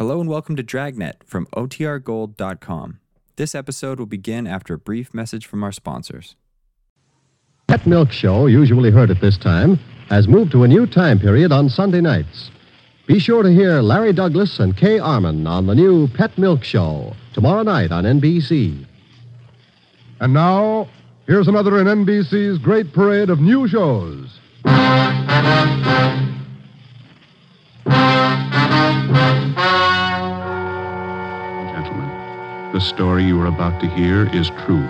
Hello and welcome to Dragnet from OTRGold.com. This episode will begin after a brief message from our sponsors. Pet Milk Show, usually heard at this time, has moved to a new time period on Sunday nights. Be sure to hear Larry Douglas and Kay Armen on the new Pet Milk Show tomorrow night on NBC. And now, here's another in NBC's great parade of new shows. The story you are about to hear is true.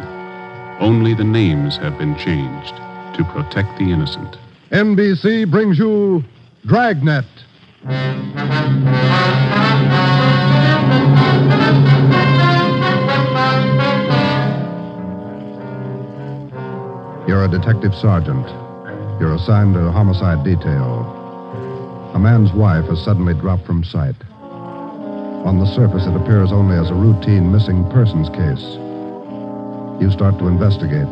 Only the names have been changed to protect the innocent. NBC brings you Dragnet. You're a detective sergeant. You're assigned to homicide detail. A man's wife has suddenly dropped from sight. On the surface, it appears only as a routine missing persons case. You start to investigate.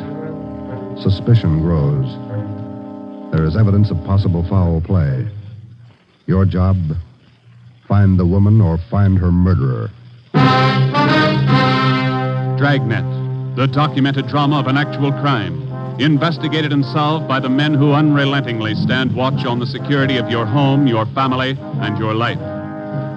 Suspicion grows. There is evidence of possible foul play. Your job find the woman or find her murderer. Dragnet, the documented drama of an actual crime. Investigated and solved by the men who unrelentingly stand watch on the security of your home, your family, and your life.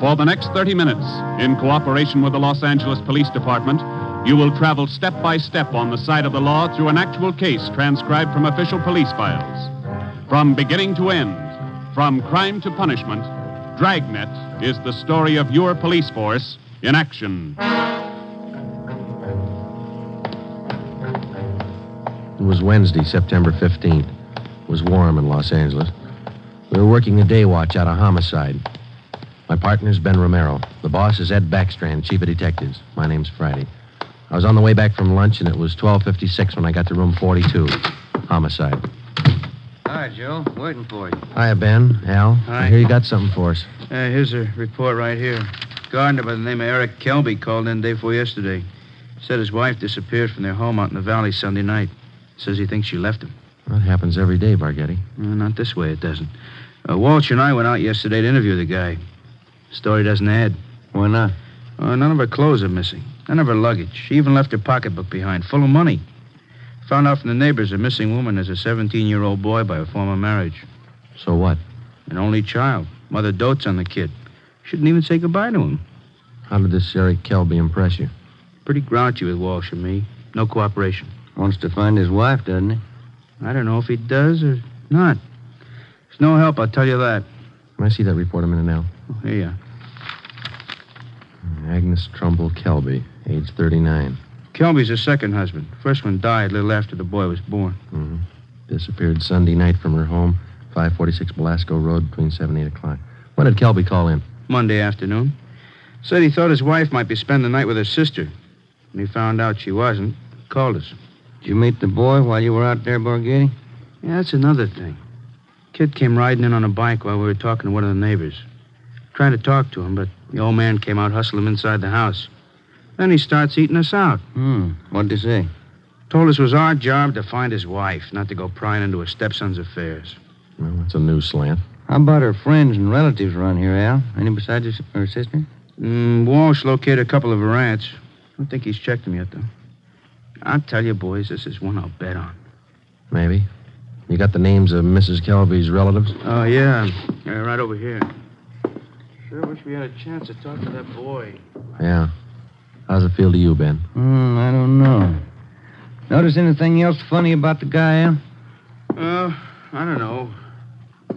For the next 30 minutes, in cooperation with the Los Angeles Police Department, you will travel step by step on the side of the law through an actual case transcribed from official police files. From beginning to end, from crime to punishment, Dragnet is the story of your police force in action. It was Wednesday, September 15th. It was warm in Los Angeles. We were working a day watch out of homicide. My partner's Ben Romero. The boss is Ed Backstrand, chief of detectives. My name's Friday. I was on the way back from lunch, and it was 12.56 when I got to room 42. Homicide. Hi, Joe. Waiting for you. Hiya, Ben. Al. Hi. I hear you got something for us. Uh, here's a report right here. Gardener by the name of Eric Kelby called in day before yesterday. Said his wife disappeared from their home out in the valley Sunday night. Says he thinks she left him. That happens every day, Bargetti. Uh, not this way, it doesn't. Uh, Walsh and I went out yesterday to interview the guy. Story doesn't add. Why not? Uh, none of her clothes are missing. None of her luggage. She even left her pocketbook behind, full of money. Found out from the neighbors a missing woman is a 17 year old boy by a former marriage. So what? An only child. Mother dotes on the kid. Shouldn't even say goodbye to him. How did this Eric Kelby impress you? Pretty grouchy with Walsh and me. No cooperation. Wants to find his wife, doesn't he? I don't know if he does or not. There's no help, I'll tell you that. Can I see that report a minute now? Oh, here you are. Agnes Trumbull Kelby, age 39. Kelby's her second husband. First one died a little after the boy was born. Mm-hmm. Disappeared Sunday night from her home, 546 Belasco Road, between 7 and 8 o'clock. When did Kelby call in? Monday afternoon. Said he thought his wife might be spending the night with her sister. When he found out she wasn't, called us. Did you meet the boy while you were out there, Bargetti? Yeah, that's another thing. Kid came riding in on a bike while we were talking to one of the neighbors. Trying to talk to him, but the old man came out, hustling him inside the house. Then he starts eating us out. Hmm. What'd he say? Told us it was our job to find his wife, not to go prying into his stepson's affairs. Well, that's a new slant. How about her friends and relatives around here, Al? Any besides her, her sister? Mm, Walsh located a couple of her aunts. I don't think he's checked them yet, though. I'll tell you, boys, this is one I'll bet on. Maybe. You got the names of Mrs. Kelby's relatives? Oh, yeah. yeah right over here. Sure wish we had a chance to talk to that boy. Yeah. How's it feel to you, Ben? Hmm, I don't know. Notice anything else funny about the guy, Al? Uh, I don't know.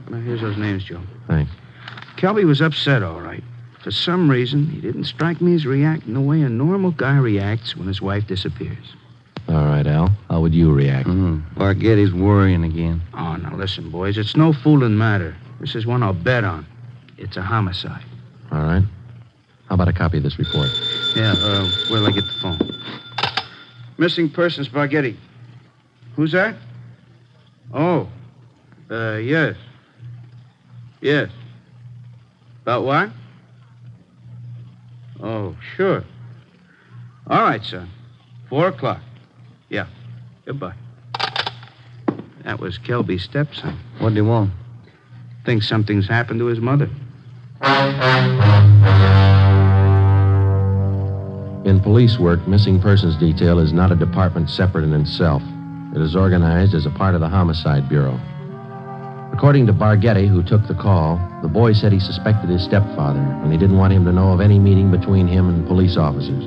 Well, here's those names, Joe. Thanks. Kelby was upset, all right. For some reason, he didn't strike me as reacting the way a normal guy reacts when his wife disappears. All right, Al. How would you react? Mm-hmm. Bargetti's worrying again. Oh, now listen, boys. It's no fooling matter. This is one I'll bet on. It's a homicide. All right. How about a copy of this report? Yeah, uh, where'll I get the phone? Missing persons, Bargetti. Who's that? Oh. Uh, yes. Yes. About what? Oh, sure. All right, son. Four o'clock. Yeah. Goodbye. That was Kelby's stepson. What do you want? Thinks something's happened to his mother. In police work, missing persons detail is not a department separate in itself. It is organized as a part of the Homicide Bureau. According to Bargetti, who took the call, the boy said he suspected his stepfather, and he didn't want him to know of any meeting between him and police officers.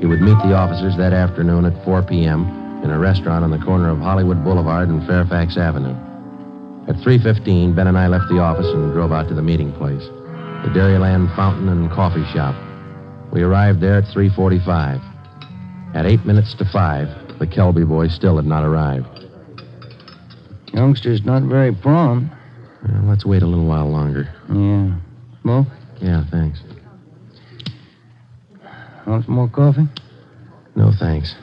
He would meet the officers that afternoon at 4 p.m. in a restaurant on the corner of Hollywood Boulevard and Fairfax Avenue. At 3.15, Ben and I left the office and drove out to the meeting place, the Dairyland Fountain and Coffee Shop. We arrived there at 3.45. At 8 minutes to 5, the Kelby boy still had not arrived. Youngster's not very prompt. Well, let's wait a little while longer. Yeah. Smoke? Yeah, thanks. Want some more coffee? No, thanks.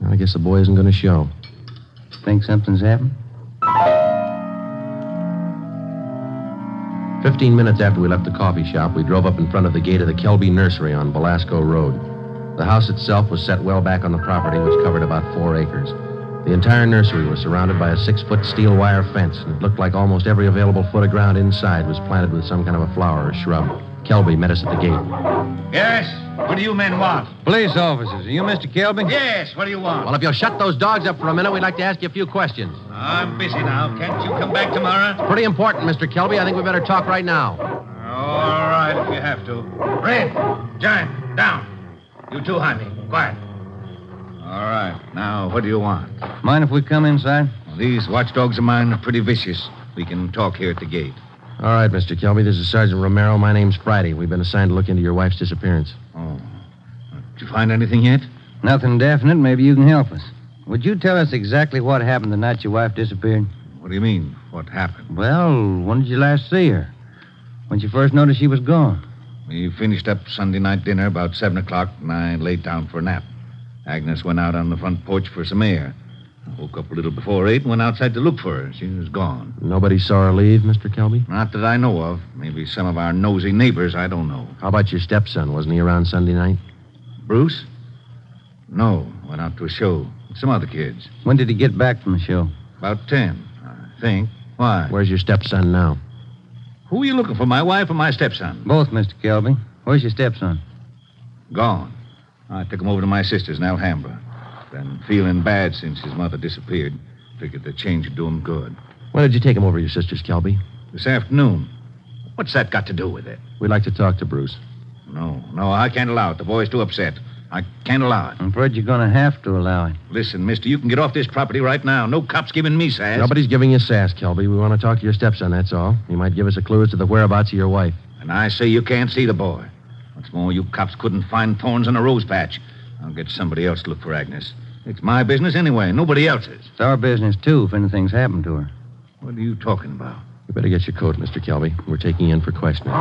Well, I guess the boy isn't going to show. Think something's happened? Fifteen minutes after we left the coffee shop, we drove up in front of the gate of the Kelby Nursery on Belasco Road. The house itself was set well back on the property, which covered about four acres. The entire nursery was surrounded by a six foot steel wire fence, and it looked like almost every available foot of ground inside was planted with some kind of a flower or shrub. Kelby met us at the gate. Yes? What do you men want? Police officers. Are you Mr. Kelby? Yes, what do you want? Well, if you'll shut those dogs up for a minute, we'd like to ask you a few questions. I'm busy now. Can't you come back tomorrow? It's Pretty important, Mr. Kelby. I think we better talk right now. All right, if you have to. Red, Giant, down. You too, Jaime. Quiet. All right. Now, what do you want? Mind if we come inside? Well, these watchdogs of mine are pretty vicious. We can talk here at the gate. All right, Mr. Kelby. This is Sergeant Romero. My name's Friday. We've been assigned to look into your wife's disappearance. Oh. Did you find anything yet? Nothing definite. Maybe you can help us. Would you tell us exactly what happened the night your wife disappeared? What do you mean? What happened? Well, when did you last see her? When you first noticed she was gone? We finished up Sunday night dinner about 7 o'clock, and I laid down for a nap. Agnes went out on the front porch for some air. I woke up a little before 8 and went outside to look for her. She was gone. Nobody saw her leave, Mr. Kelby? Not that I know of. Maybe some of our nosy neighbors, I don't know. How about your stepson? Wasn't he around Sunday night? Bruce? No, went out to a show with some other kids. When did he get back from the show? About 10, I think. Why? Where's your stepson now? Who are you looking for, my wife or my stepson? Both, Mr. Kelby. Where's your stepson? Gone. I took him over to my sister's in Alhambra. Been feeling bad since his mother disappeared. Figured the change would do him good. When did you take him over to your sister's, Kelby? This afternoon. What's that got to do with it? We'd like to talk to Bruce. No, no, I can't allow it. The boy's too upset. I can't allow it. I'm afraid you're going to have to allow it. Listen, mister, you can get off this property right now. No cops giving me sass. Nobody's giving you sass, Kelby. We want to talk to your stepson, that's all. He might give us a clue as to the whereabouts of your wife. And I say you can't see the boy. What's more, you cops couldn't find thorns in a rose patch. I'll get somebody else to look for Agnes. It's my business anyway, nobody else's. It's our business, too, if anything's happened to her. What are you talking about? You better get your coat, Mr. Kelby. We're taking you in for questioning.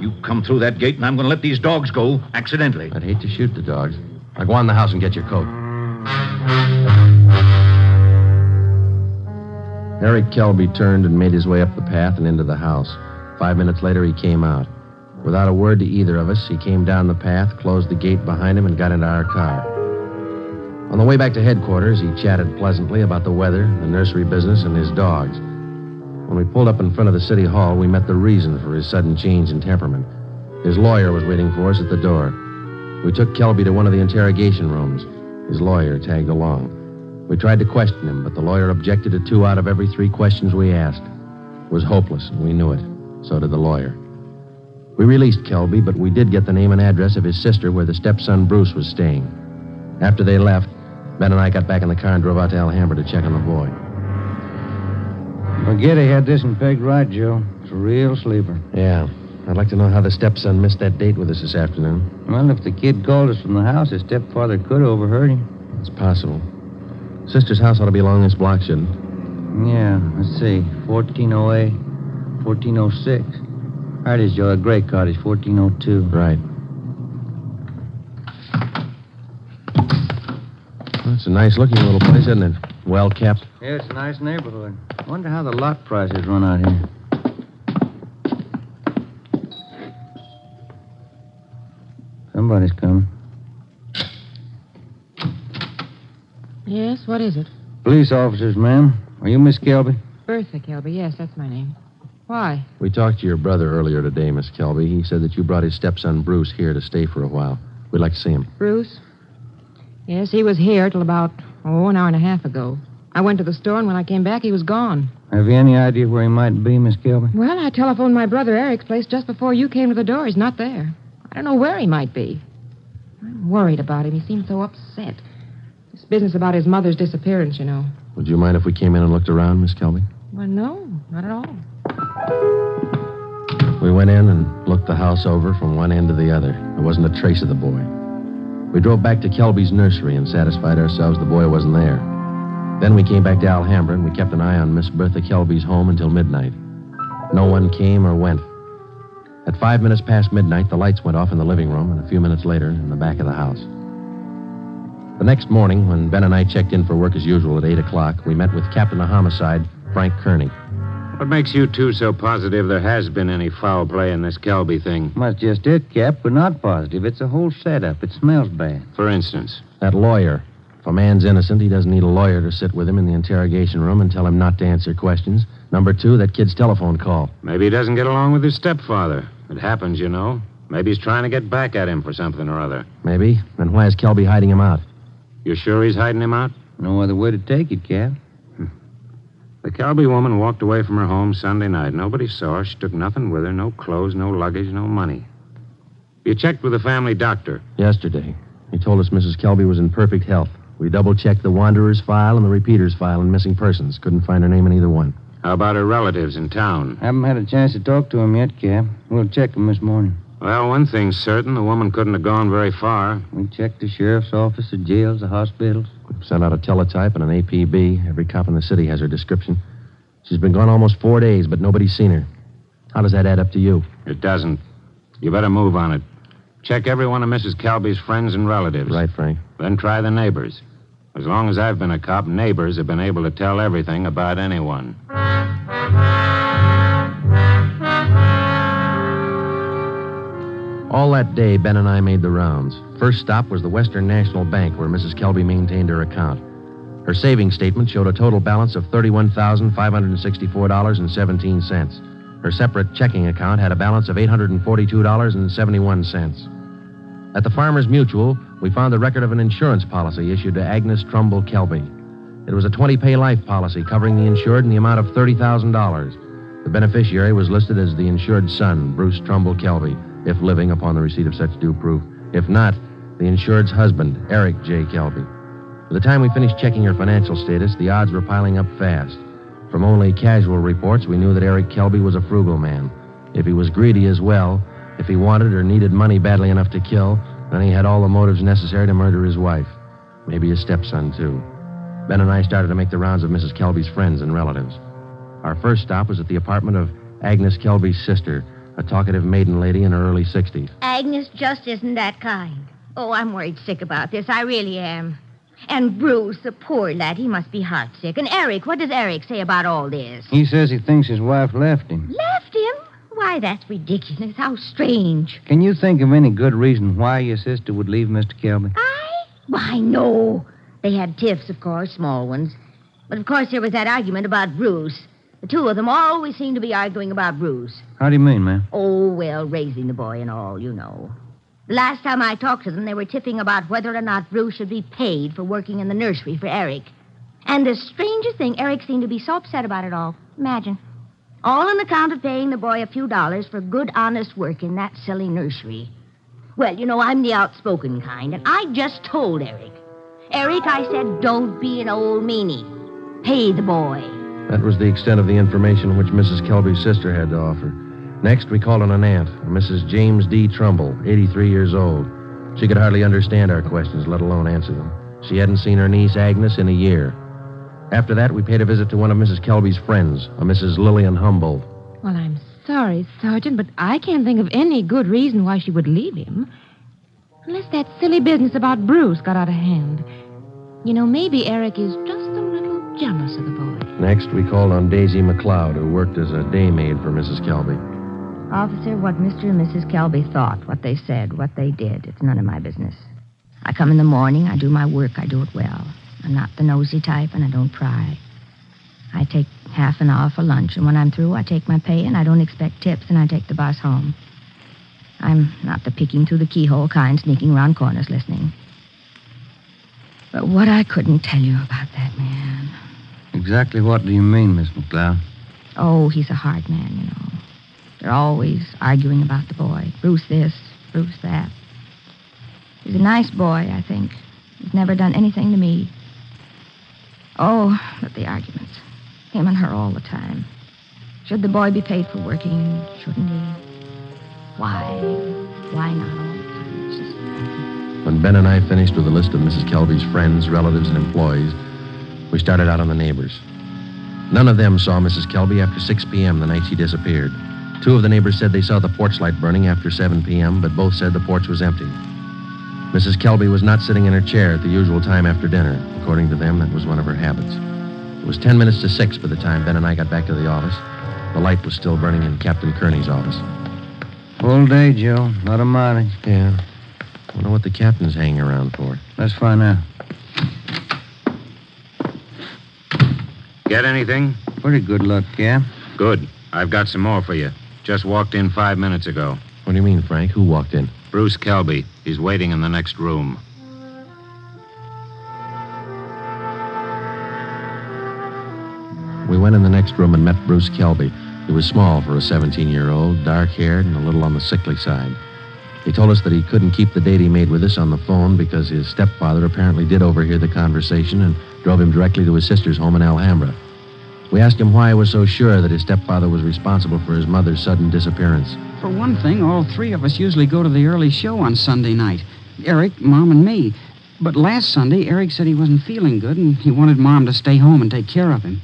You come through that gate, and I'm going to let these dogs go accidentally. I'd hate to shoot the dogs. Now go on in the house and get your coat. Eric Kelby turned and made his way up the path and into the house. Five minutes later, he came out. Without a word to either of us, he came down the path, closed the gate behind him, and got into our car. On the way back to headquarters, he chatted pleasantly about the weather, the nursery business, and his dogs. When we pulled up in front of the city hall, we met the reason for his sudden change in temperament. His lawyer was waiting for us at the door. We took Kelby to one of the interrogation rooms. His lawyer tagged along. We tried to question him, but the lawyer objected to two out of every three questions we asked. It was hopeless, and we knew it. So did the lawyer. We released Kelby, but we did get the name and address of his sister where the stepson Bruce was staying. After they left, Ben and I got back in the car and drove out to Alhambra to check on the boy. Bargetti had this one pegged right, Joe. It's a real sleeper. Yeah. I'd like to know how the stepson missed that date with us this afternoon. Well, if the kid called us from the house, his stepfather could have overheard him. It's possible. Sister's house ought to be along this block, shouldn't it? Yeah, let's see. 1408, 1406. Right is, Joe. A gray cottage, 1402. Right. Well, it's a nice looking little place, isn't it? Well kept. Yeah, it's a nice neighborhood. Wonder how the lot prices run out here. Somebody's coming. Yes, what is it? Police officers, ma'am. Are you Miss Kelby? Bertha Kelby. Yes, that's my name. Why? We talked to your brother earlier today, Miss Kelby. He said that you brought his stepson Bruce here to stay for a while. We'd We'd like to see him. Bruce? Yes, he was here till about, oh, an hour and a half ago. I went to the store, and when I came back, he was gone. Have you any idea where he might be, Miss Kelby? Well, I telephoned my brother Eric's place just before you came to the door. He's not there. I don't know where he might be. I'm worried about him. He seems so upset. This business about his mother's disappearance, you know. Would you mind if we came in and looked around, Miss Kelby? Well, no, not at all. We went in and looked the house over from one end to the other. There wasn't a trace of the boy. We drove back to Kelby's nursery and satisfied ourselves the boy wasn't there. Then we came back to Alhambra and we kept an eye on Miss Bertha Kelby's home until midnight. No one came or went. At five minutes past midnight, the lights went off in the living room, and a few minutes later, in the back of the house. The next morning, when Ben and I checked in for work as usual at 8 o'clock, we met with Captain of Homicide, Frank Kearney. What makes you two so positive there has been any foul play in this Kelby thing? That's just it, Cap. We're not positive. It's a whole setup. It smells bad. For instance, That lawyer. If a man's innocent, he doesn't need a lawyer to sit with him in the interrogation room and tell him not to answer questions. Number two, that kid's telephone call. maybe he doesn't get along with his stepfather. It happens, you know. Maybe he's trying to get back at him for something or other. Maybe. Then why is Kelby hiding him out? You're sure he's hiding him out? No other way to take it, Cap. The Kelby woman walked away from her home Sunday night. Nobody saw her. She took nothing with her no clothes, no luggage, no money. You checked with the family doctor. Yesterday. He told us Mrs. Kelby was in perfect health. We double checked the Wanderer's file and the Repeater's file in missing persons. Couldn't find her name in either one. How about her relatives in town? Haven't had a chance to talk to him yet, Cap. We'll check him this morning. Well, one thing's certain the woman couldn't have gone very far. We checked the sheriff's office, the jails, the hospitals. We've sent out a teletype and an APB. Every cop in the city has her description. She's been gone almost four days, but nobody's seen her. How does that add up to you? It doesn't. You better move on it. Check every one of Mrs. Kelby's friends and relatives. Right, Frank. Then try the neighbors. As long as I've been a cop, neighbors have been able to tell everything about anyone. That day, Ben and I made the rounds. First stop was the Western National Bank, where Mrs. Kelby maintained her account. Her savings statement showed a total balance of $31,564.17. Her separate checking account had a balance of $842.71. At the Farmers Mutual, we found the record of an insurance policy issued to Agnes Trumbull Kelby. It was a 20 pay life policy covering the insured in the amount of $30,000. The beneficiary was listed as the insured son, Bruce Trumbull Kelby, if living upon the receipt of such due proof. If not, the insured's husband, Eric J. Kelby. By the time we finished checking her financial status, the odds were piling up fast. From only casual reports, we knew that Eric Kelby was a frugal man. If he was greedy as well, if he wanted or needed money badly enough to kill, then he had all the motives necessary to murder his wife. Maybe his stepson, too. Ben and I started to make the rounds of Mrs. Kelby's friends and relatives. Our first stop was at the apartment of Agnes Kelby's sister, a talkative maiden lady in her early 60s. Agnes just isn't that kind. Oh, I'm worried sick about this. I really am. And Bruce, the poor lad, he must be heartsick. And Eric, what does Eric say about all this? He says he thinks his wife left him. Left him? Why, that's ridiculous. How strange. Can you think of any good reason why your sister would leave Mr. Kelby? I? Why, no. They had tiffs, of course, small ones. But of course, there was that argument about Bruce. The two of them always seem to be arguing about Bruce. How do you mean, ma'am? Oh, well, raising the boy and all, you know. The last time I talked to them, they were tipping about whether or not Bruce should be paid for working in the nursery for Eric. And the strangest thing, Eric seemed to be so upset about it all. Imagine. All on account of paying the boy a few dollars for good, honest work in that silly nursery. Well, you know, I'm the outspoken kind, and I just told Eric. Eric, I said, don't be an old meanie. Pay the boy. That was the extent of the information which Mrs. Kelby's sister had to offer. Next, we called on an aunt, Mrs. James D. Trumbull, 83 years old. She could hardly understand our questions, let alone answer them. She hadn't seen her niece, Agnes, in a year. After that, we paid a visit to one of Mrs. Kelby's friends, a Mrs. Lillian Humboldt. Well, I'm sorry, Sergeant, but I can't think of any good reason why she would leave him. Unless that silly business about Bruce got out of hand. You know, maybe Eric is just Next, we called on Daisy McLeod, who worked as a day maid for Mrs. Kelby. Officer, what Mr. and Mrs. Kelby thought, what they said, what they did, it's none of my business. I come in the morning, I do my work, I do it well. I'm not the nosy type, and I don't pry. I take half an hour for lunch, and when I'm through, I take my pay, and I don't expect tips, and I take the bus home. I'm not the peeking through the keyhole kind, sneaking around corners listening. But what I couldn't tell you about that man. Exactly what do you mean, Miss McLeod? Oh, he's a hard man, you know. They're always arguing about the boy. Bruce this, Bruce that. He's a nice boy, I think. He's never done anything to me. Oh, but the arguments. Him and her all the time. Should the boy be paid for working? Shouldn't he? Why? Why not all the time? Just... When Ben and I finished with a list of Mrs. Kelby's friends, relatives, and employees, we started out on the neighbors. None of them saw Mrs. Kelby after 6 p.m. the night she disappeared. Two of the neighbors said they saw the porch light burning after 7 p.m., but both said the porch was empty. Mrs. Kelby was not sitting in her chair at the usual time after dinner. According to them, that was one of her habits. It was 10 minutes to 6 by the time Ben and I got back to the office. The light was still burning in Captain Kearney's office. Full day, Joe. Lot of mileage. Yeah. Wonder what the captain's hanging around for. Let's find out. Get anything? Pretty good luck, yeah. Good. I've got some more for you. Just walked in five minutes ago. What do you mean, Frank? Who walked in? Bruce Kelby. He's waiting in the next room. We went in the next room and met Bruce Kelby. He was small for a 17 year old, dark haired, and a little on the sickly side. He told us that he couldn't keep the date he made with us on the phone because his stepfather apparently did overhear the conversation and drove him directly to his sister's home in Alhambra. We asked him why he was so sure that his stepfather was responsible for his mother's sudden disappearance. For one thing, all three of us usually go to the early show on Sunday night Eric, Mom, and me. But last Sunday, Eric said he wasn't feeling good and he wanted Mom to stay home and take care of him.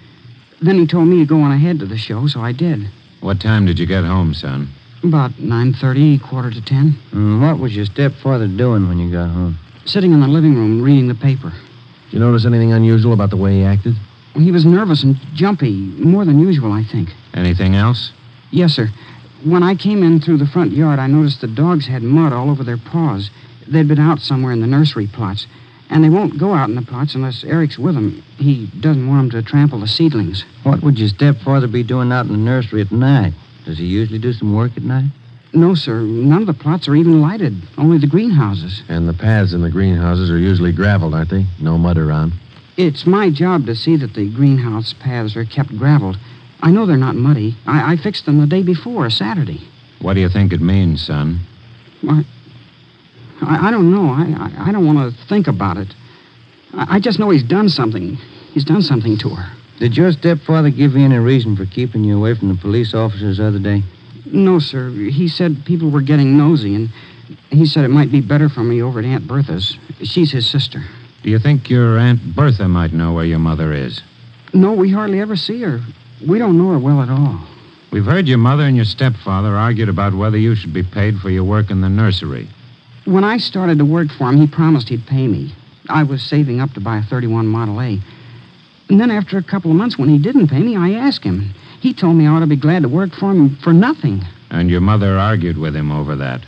Then he told me to go on ahead to the show, so I did. What time did you get home, son? About 9.30, quarter to 10. Mm, what was your stepfather doing when you got home? Sitting in the living room reading the paper. Did you notice anything unusual about the way he acted? He was nervous and jumpy, more than usual, I think. Anything else? Yes, sir. When I came in through the front yard, I noticed the dogs had mud all over their paws. They'd been out somewhere in the nursery plots. And they won't go out in the plots unless Eric's with them. He doesn't want them to trample the seedlings. What would your stepfather be doing out in the nursery at night? Does he usually do some work at night? No, sir. None of the plots are even lighted. Only the greenhouses. And the paths in the greenhouses are usually graveled, aren't they? No mud around. It's my job to see that the greenhouse paths are kept graveled. I know they're not muddy. I, I fixed them the day before, Saturday. What do you think it means, son? I, I, I don't know. I, I, I don't want to think about it. I, I just know he's done something. He's done something to her. Did your stepfather give you any reason for keeping you away from the police officers the other day? No, sir. He said people were getting nosy, and he said it might be better for me over at Aunt Bertha's. She's his sister. Do you think your Aunt Bertha might know where your mother is? No, we hardly ever see her. We don't know her well at all. We've heard your mother and your stepfather argued about whether you should be paid for your work in the nursery. When I started to work for him, he promised he'd pay me. I was saving up to buy a 31 Model A. And then after a couple of months, when he didn't pay me, I asked him. He told me I ought to be glad to work for him for nothing. And your mother argued with him over that.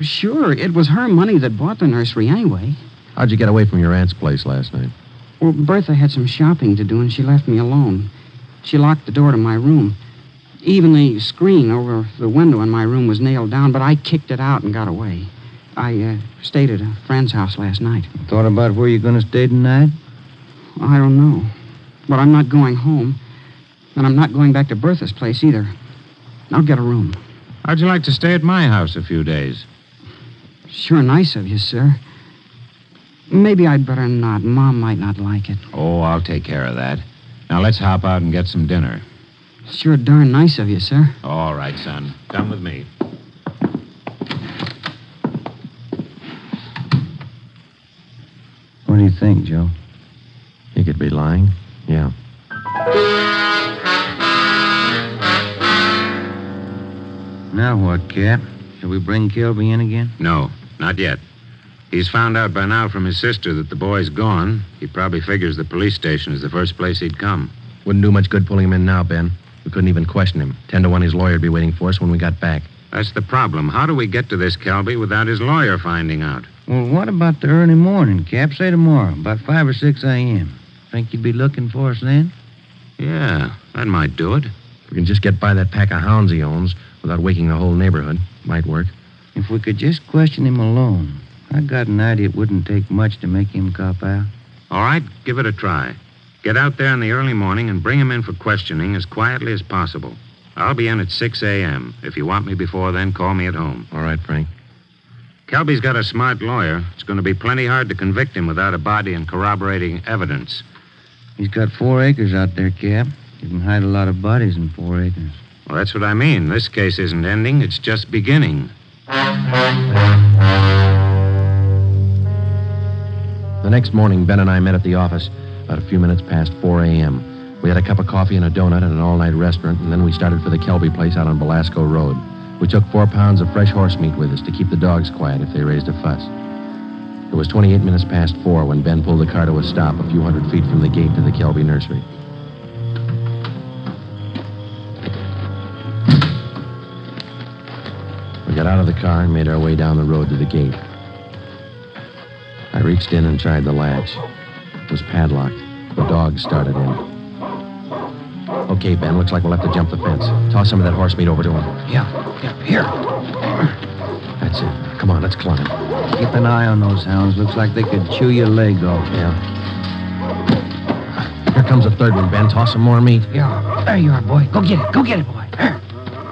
Sure, it was her money that bought the nursery anyway. How'd you get away from your aunt's place last night? Well, Bertha had some shopping to do, and she left me alone. She locked the door to my room. Even the screen over the window in my room was nailed down, but I kicked it out and got away. I uh, stayed at a friend's house last night. Thought about where you're going to stay tonight? I don't know. But I'm not going home. And I'm not going back to Bertha's place either. I'll get a room. How'd you like to stay at my house a few days? Sure nice of you, sir. Maybe I'd better not. Mom might not like it. Oh, I'll take care of that. Now let's hop out and get some dinner. Sure darn nice of you, sir. All right, son. Come with me. What do you think, Joe? He could be lying. Yeah. Now what, Cap? Shall we bring Kelby in again? No, not yet. He's found out by now from his sister that the boy's gone. He probably figures the police station is the first place he'd come. Wouldn't do much good pulling him in now, Ben. We couldn't even question him. Ten to one his lawyer'd be waiting for us when we got back. That's the problem. How do we get to this Kelby without his lawyer finding out? Well, what about the early morning, Cap? Say tomorrow, about 5 or 6 a.m. Think you'd be looking for us then? Yeah, that might do it. We can just get by that pack of hounds he owns without waking the whole neighborhood. Might work. If we could just question him alone, I got an idea it wouldn't take much to make him cop out. All right, give it a try. Get out there in the early morning and bring him in for questioning as quietly as possible. I'll be in at 6 a.m. If you want me before then, call me at home. All right, Frank. Kelby's got a smart lawyer. It's going to be plenty hard to convict him without a body and corroborating evidence. He's got four acres out there, Cap. You can hide a lot of bodies in four acres. Well, that's what I mean. This case isn't ending, it's just beginning. The next morning, Ben and I met at the office about a few minutes past 4 a.m. We had a cup of coffee and a donut at an all night restaurant, and then we started for the Kelby place out on Belasco Road. We took four pounds of fresh horse meat with us to keep the dogs quiet if they raised a fuss. It was 28 minutes past four when Ben pulled the car to a stop a few hundred feet from the gate to the Kelby nursery. We got out of the car and made our way down the road to the gate. I reached in and tried the latch. It was padlocked. The dogs started in. Okay, Ben, looks like we'll have to jump the fence. Toss some of that horse meat over to him. Yeah, yeah, here. That's it. Come on, let's climb. Keep an eye on those hounds. Looks like they could chew your leg off. Yeah. Here comes a third one, Ben. Toss some more meat. Yeah, there you are, boy. Go get it. Go get it, boy. There.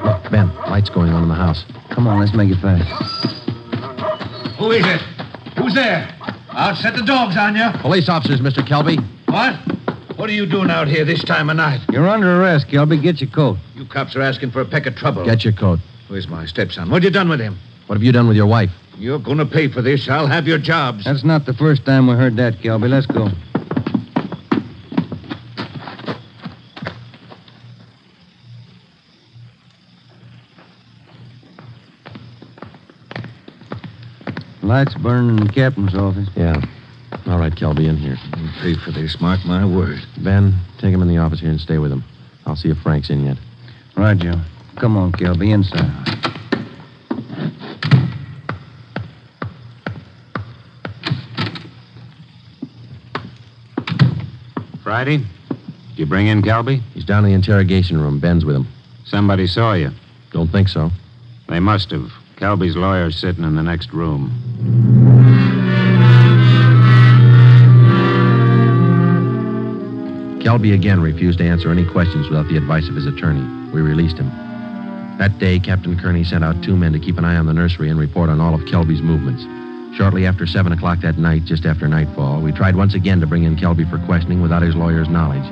Look, Ben, lights going on in the house. Come on, let's make it fast. Who is it? Who's there? I'll set the dogs on you. Police officers, Mr. Kelby. What? What are you doing out here this time of night? You're under arrest, Kelby. Get your coat. You cops are asking for a peck of trouble. Get your coat. Where's my stepson? What you done with him? What have you done with your wife? You're going to pay for this. I'll have your jobs. That's not the first time we heard that, Kelby. Let's go. Lights burning in the captain's office. Yeah. All right, Kelby, in here. I'll pay for this, mark my word. Ben, take him in the office here and stay with him. I'll see if Frank's in yet. Right, Joe. Come on, Kelby, inside. Friday? Did you bring in Kelby? He's down in the interrogation room. Ben's with him. Somebody saw you. Don't think so. They must have. Kelby's lawyer's sitting in the next room. Kelby again refused to answer any questions without the advice of his attorney. We released him. That day, Captain Kearney sent out two men to keep an eye on the nursery and report on all of Kelby's movements. Shortly after 7 o'clock that night, just after nightfall, we tried once again to bring in Kelby for questioning without his lawyer's knowledge.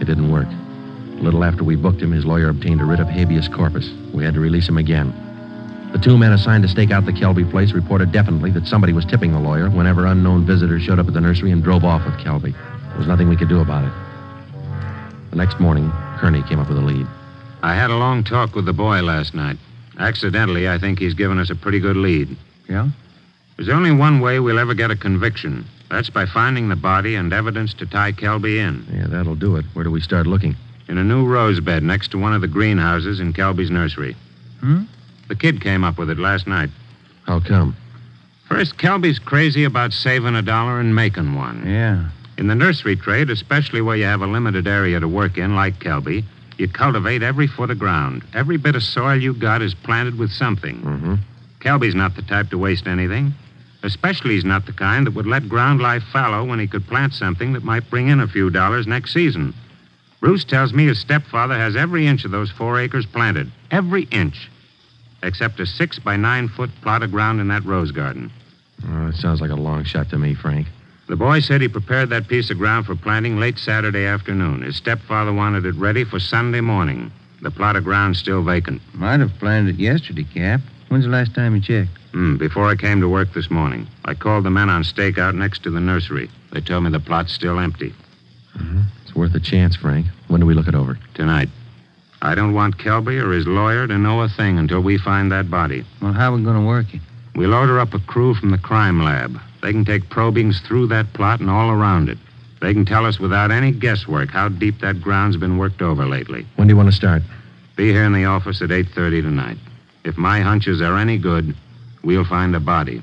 It didn't work. A little after we booked him, his lawyer obtained a writ of habeas corpus. We had to release him again. The two men assigned to stake out the Kelby place reported definitely that somebody was tipping the lawyer whenever unknown visitors showed up at the nursery and drove off with Kelby. There was nothing we could do about it. The next morning, Kearney came up with a lead. I had a long talk with the boy last night. Accidentally, I think he's given us a pretty good lead. Yeah? There's only one way we'll ever get a conviction. That's by finding the body and evidence to tie Kelby in. Yeah, that'll do it. Where do we start looking? In a new rose bed next to one of the greenhouses in Kelby's nursery. Hmm? The kid came up with it last night. How come? First, Kelby's crazy about saving a dollar and making one. Yeah. In the nursery trade, especially where you have a limited area to work in, like Kelby, you cultivate every foot of ground. Every bit of soil you got is planted with something. Mm-hmm. Kelby's not the type to waste anything. Especially, he's not the kind that would let ground lie fallow when he could plant something that might bring in a few dollars next season. Bruce tells me his stepfather has every inch of those four acres planted. Every inch. Except a six by nine foot plot of ground in that rose garden. Oh, it sounds like a long shot to me, Frank. The boy said he prepared that piece of ground for planting late Saturday afternoon. His stepfather wanted it ready for Sunday morning. The plot of ground's still vacant. Might have planted it yesterday, Cap. When's the last time you checked? Hmm, before I came to work this morning, I called the men on stakeout next to the nursery. They told me the plot's still empty. It's worth a chance, Frank. When do we look it over? Tonight. I don't want Kelby or his lawyer to know a thing until we find that body. Well, how are we going to work it? We'll order up a crew from the crime lab. They can take probings through that plot and all around it. They can tell us without any guesswork how deep that ground's been worked over lately. When do you want to start? Be here in the office at 8:30 tonight. If my hunches are any good, we'll find a body.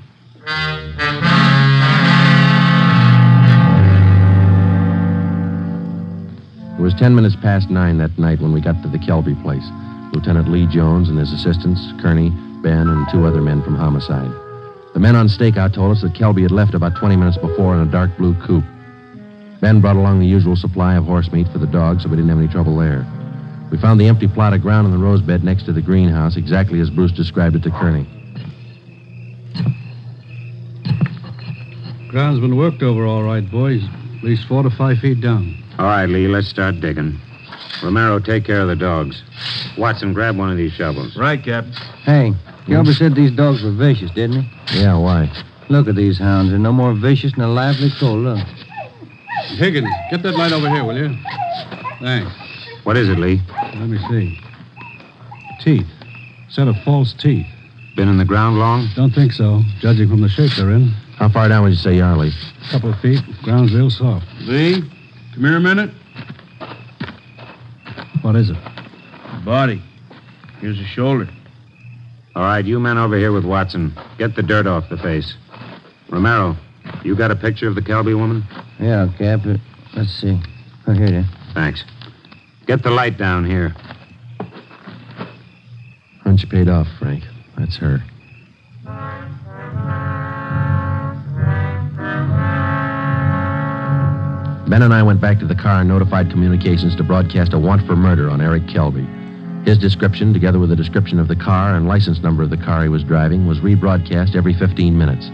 It was ten minutes past nine that night when we got to the Kelby place. Lieutenant Lee Jones and his assistants, Kearney, Ben, and two other men from homicide. The men on stakeout told us that Kelby had left about 20 minutes before in a dark blue coupe. Ben brought along the usual supply of horse meat for the dogs, so we didn't have any trouble there. We found the empty plot of ground in the rose bed next to the greenhouse, exactly as Bruce described it to Kearney. Ground's been worked over all right, boys. At least four to five feet down. All right, Lee, let's start digging. Romero, take care of the dogs. Watson, grab one of these shovels. Right, Captain. Hey, Gilbert said these dogs were vicious, didn't he? Yeah, why? Look at these hounds. They're no more vicious than a lively coal. Look. Higgins, get that light over here, will you? Thanks. What is it, Lee? Let me see. Teeth. Set of false teeth. Been in the ground long? Don't think so, judging from the shape they're in. How far down would you say you are, Lee? A couple of feet. Ground's real soft. Lee, come here a minute. What is it? Body. Here's the shoulder. All right, you men over here with Watson. Get the dirt off the face. Romero, you got a picture of the Kelby woman? Yeah, Cap. Let's see. Oh, here it is. Thanks. Get the light down here. Hunch paid off, Frank. That's her. Ben and I went back to the car and notified communications to broadcast a want for murder on Eric Kelby. His description, together with a description of the car and license number of the car he was driving, was rebroadcast every 15 minutes.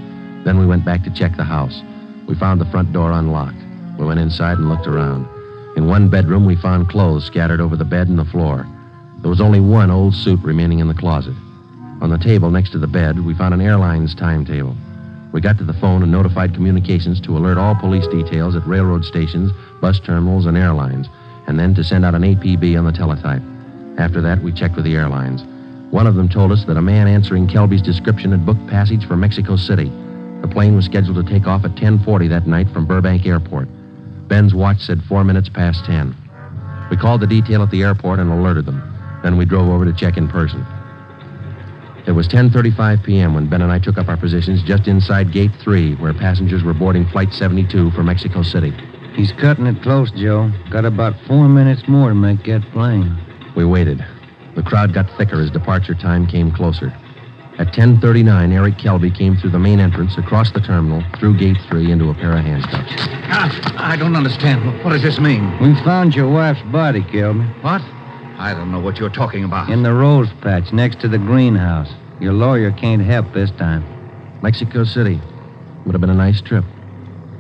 Then we went back to check the house. We found the front door unlocked. We went inside and looked around. In one bedroom, we found clothes scattered over the bed and the floor. There was only one old suit remaining in the closet. On the table next to the bed, we found an airline's timetable. We got to the phone and notified communications to alert all police details at railroad stations, bus terminals, and airlines, and then to send out an APB on the teletype. After that, we checked with the airlines. One of them told us that a man answering Kelby's description had booked passage for Mexico City. The plane was scheduled to take off at 10:40 that night from Burbank Airport. Ben's watch said 4 minutes past 10. We called the detail at the airport and alerted them. Then we drove over to check in person. It was 10:35 p.m. when Ben and I took up our positions just inside Gate 3, where passengers were boarding Flight 72 for Mexico City. He's cutting it close, Joe. Got about four minutes more to make that plane. We waited. The crowd got thicker as departure time came closer. At 10:39, Eric Kelby came through the main entrance, across the terminal, through Gate 3, into a pair of handcuffs. Ah, I don't understand. What does this mean? We found your wife's body, Kelby. What? I don't know what you're talking about. In the rose patch next to the greenhouse. Your lawyer can't help this time. Mexico City. Would have been a nice trip.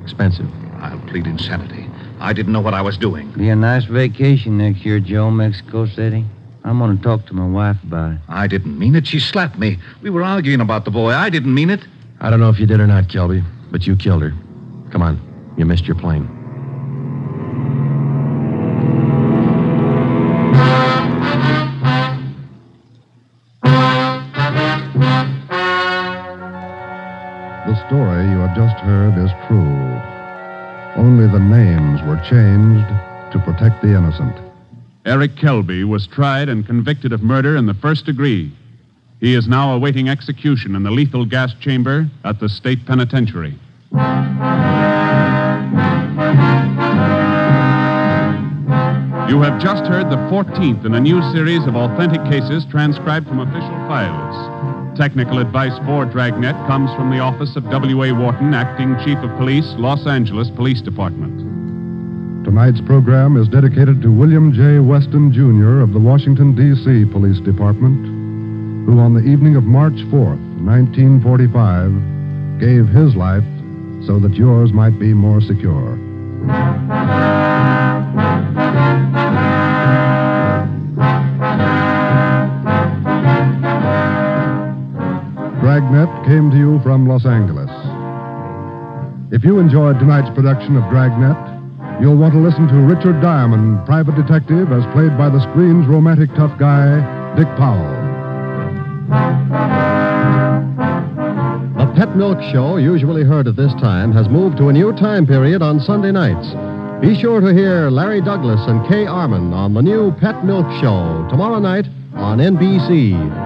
Expensive. I'll plead insanity. I didn't know what I was doing. Be a nice vacation next year, Joe, Mexico City. I'm going to talk to my wife about it. I didn't mean it. She slapped me. We were arguing about the boy. I didn't mean it. I don't know if you did or not, Kelby, but you killed her. Come on. You missed your plane. Just heard is true. Only the names were changed to protect the innocent. Eric Kelby was tried and convicted of murder in the first degree. He is now awaiting execution in the lethal gas chamber at the state penitentiary. You have just heard the 14th in a new series of authentic cases transcribed from official files. Technical advice for Dragnet comes from the office of W.A. Worton, Acting Chief of Police, Los Angeles Police Department. Tonight's program is dedicated to William J. Weston, Jr. of the Washington, D.C. Police Department, who on the evening of March 4th, 1945, gave his life so that yours might be more secure. Came to you from Los Angeles. If you enjoyed tonight's production of Dragnet, you'll want to listen to Richard Diamond, private detective, as played by the screen's romantic tough guy, Dick Powell. The Pet Milk Show, usually heard at this time, has moved to a new time period on Sunday nights. Be sure to hear Larry Douglas and Kay Armen on the new Pet Milk Show tomorrow night on NBC.